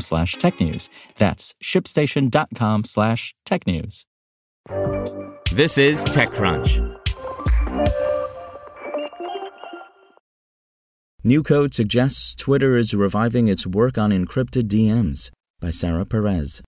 slash technews. That's shipstation.com slash technews. This is TechCrunch. New code suggests Twitter is reviving its work on encrypted DMs by Sarah Perez.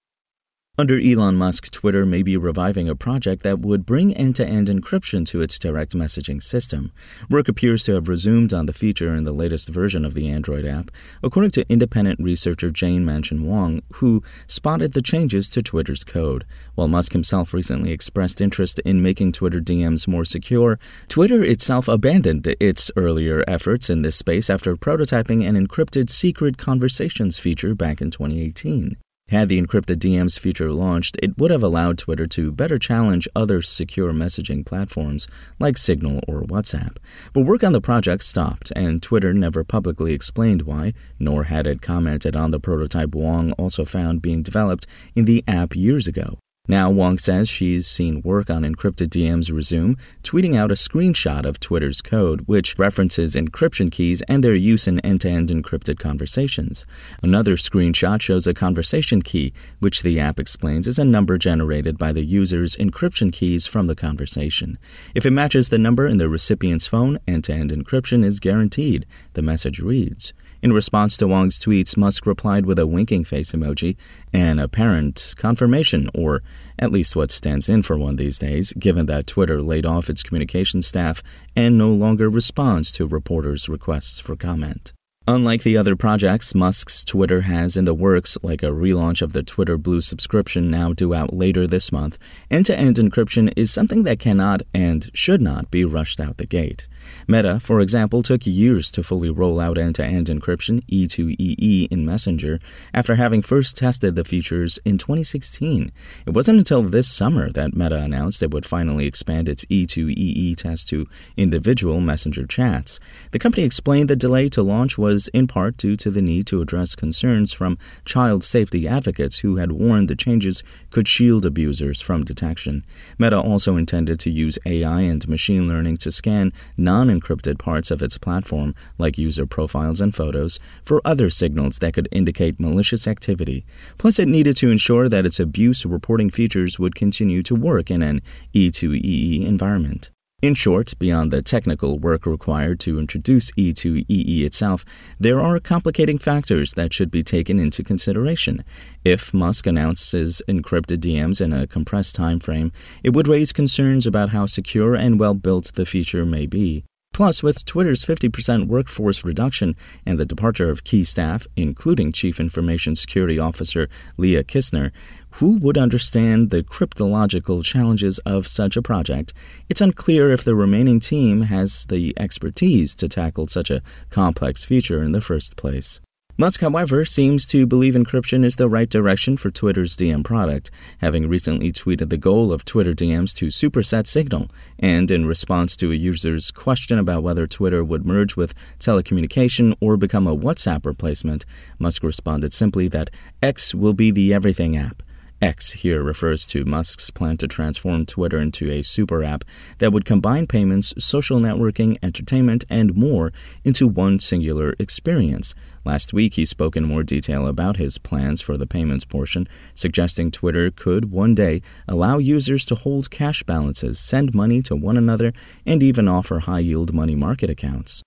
Under Elon Musk, Twitter may be reviving a project that would bring end to end encryption to its direct messaging system. Work appears to have resumed on the feature in the latest version of the Android app, according to independent researcher Jane Manchun Wong, who spotted the changes to Twitter's code. While Musk himself recently expressed interest in making Twitter DMs more secure, Twitter itself abandoned its earlier efforts in this space after prototyping an encrypted secret conversations feature back in 2018. Had the encrypted DMs feature launched, it would have allowed Twitter to better challenge other secure messaging platforms like Signal or WhatsApp. But work on the project stopped, and Twitter never publicly explained why, nor had it commented on the prototype Wong also found being developed in the app years ago. Now, Wong says she's seen work on encrypted DMs resume, tweeting out a screenshot of Twitter's code, which references encryption keys and their use in end to end encrypted conversations. Another screenshot shows a conversation key, which the app explains is a number generated by the user's encryption keys from the conversation. If it matches the number in the recipient's phone, end to end encryption is guaranteed, the message reads. In response to Wong's tweets, Musk replied with a winking face emoji, an apparent confirmation, or at least what stands in for one these days, given that Twitter laid off its communications staff and no longer responds to reporters' requests for comment. Unlike the other projects Musk's Twitter has in the works, like a relaunch of the Twitter Blue subscription now due out later this month, end to end encryption is something that cannot and should not be rushed out the gate. Meta, for example, took years to fully roll out end to end encryption, E2EE, in Messenger after having first tested the features in 2016. It wasn't until this summer that Meta announced it would finally expand its E2EE test to individual Messenger chats. The company explained the delay to launch was in part due to the need to address concerns from child safety advocates who had warned the changes could shield abusers from detection. Meta also intended to use AI and machine learning to scan non encrypted parts of its platform, like user profiles and photos, for other signals that could indicate malicious activity. Plus, it needed to ensure that its abuse reporting features would continue to work in an E2EE environment. In short, beyond the technical work required to introduce E2EE itself, there are complicating factors that should be taken into consideration. If Musk announces encrypted DMs in a compressed time frame, it would raise concerns about how secure and well built the feature may be. Plus, with Twitter's 50% workforce reduction and the departure of key staff, including Chief Information Security Officer Lea Kissner, who would understand the cryptological challenges of such a project, it's unclear if the remaining team has the expertise to tackle such a complex feature in the first place. Musk, however, seems to believe encryption is the right direction for Twitter's DM product, having recently tweeted the goal of Twitter DMs to superset Signal. And in response to a user's question about whether Twitter would merge with telecommunication or become a WhatsApp replacement, Musk responded simply that X will be the everything app. X here refers to Musk's plan to transform Twitter into a super app that would combine payments, social networking, entertainment, and more into one singular experience. Last week, he spoke in more detail about his plans for the payments portion, suggesting Twitter could one day allow users to hold cash balances, send money to one another, and even offer high yield money market accounts.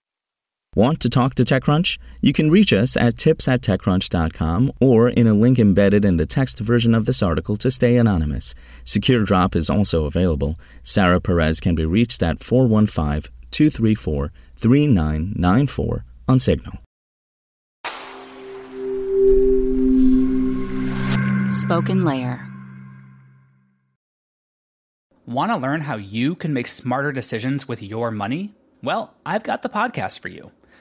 Want to talk to TechCrunch? You can reach us at tips at TechCrunch.com or in a link embedded in the text version of this article to stay anonymous. Secure Drop is also available. Sarah Perez can be reached at 415 234 3994 on Signal. Spoken Layer. Want to learn how you can make smarter decisions with your money? Well, I've got the podcast for you.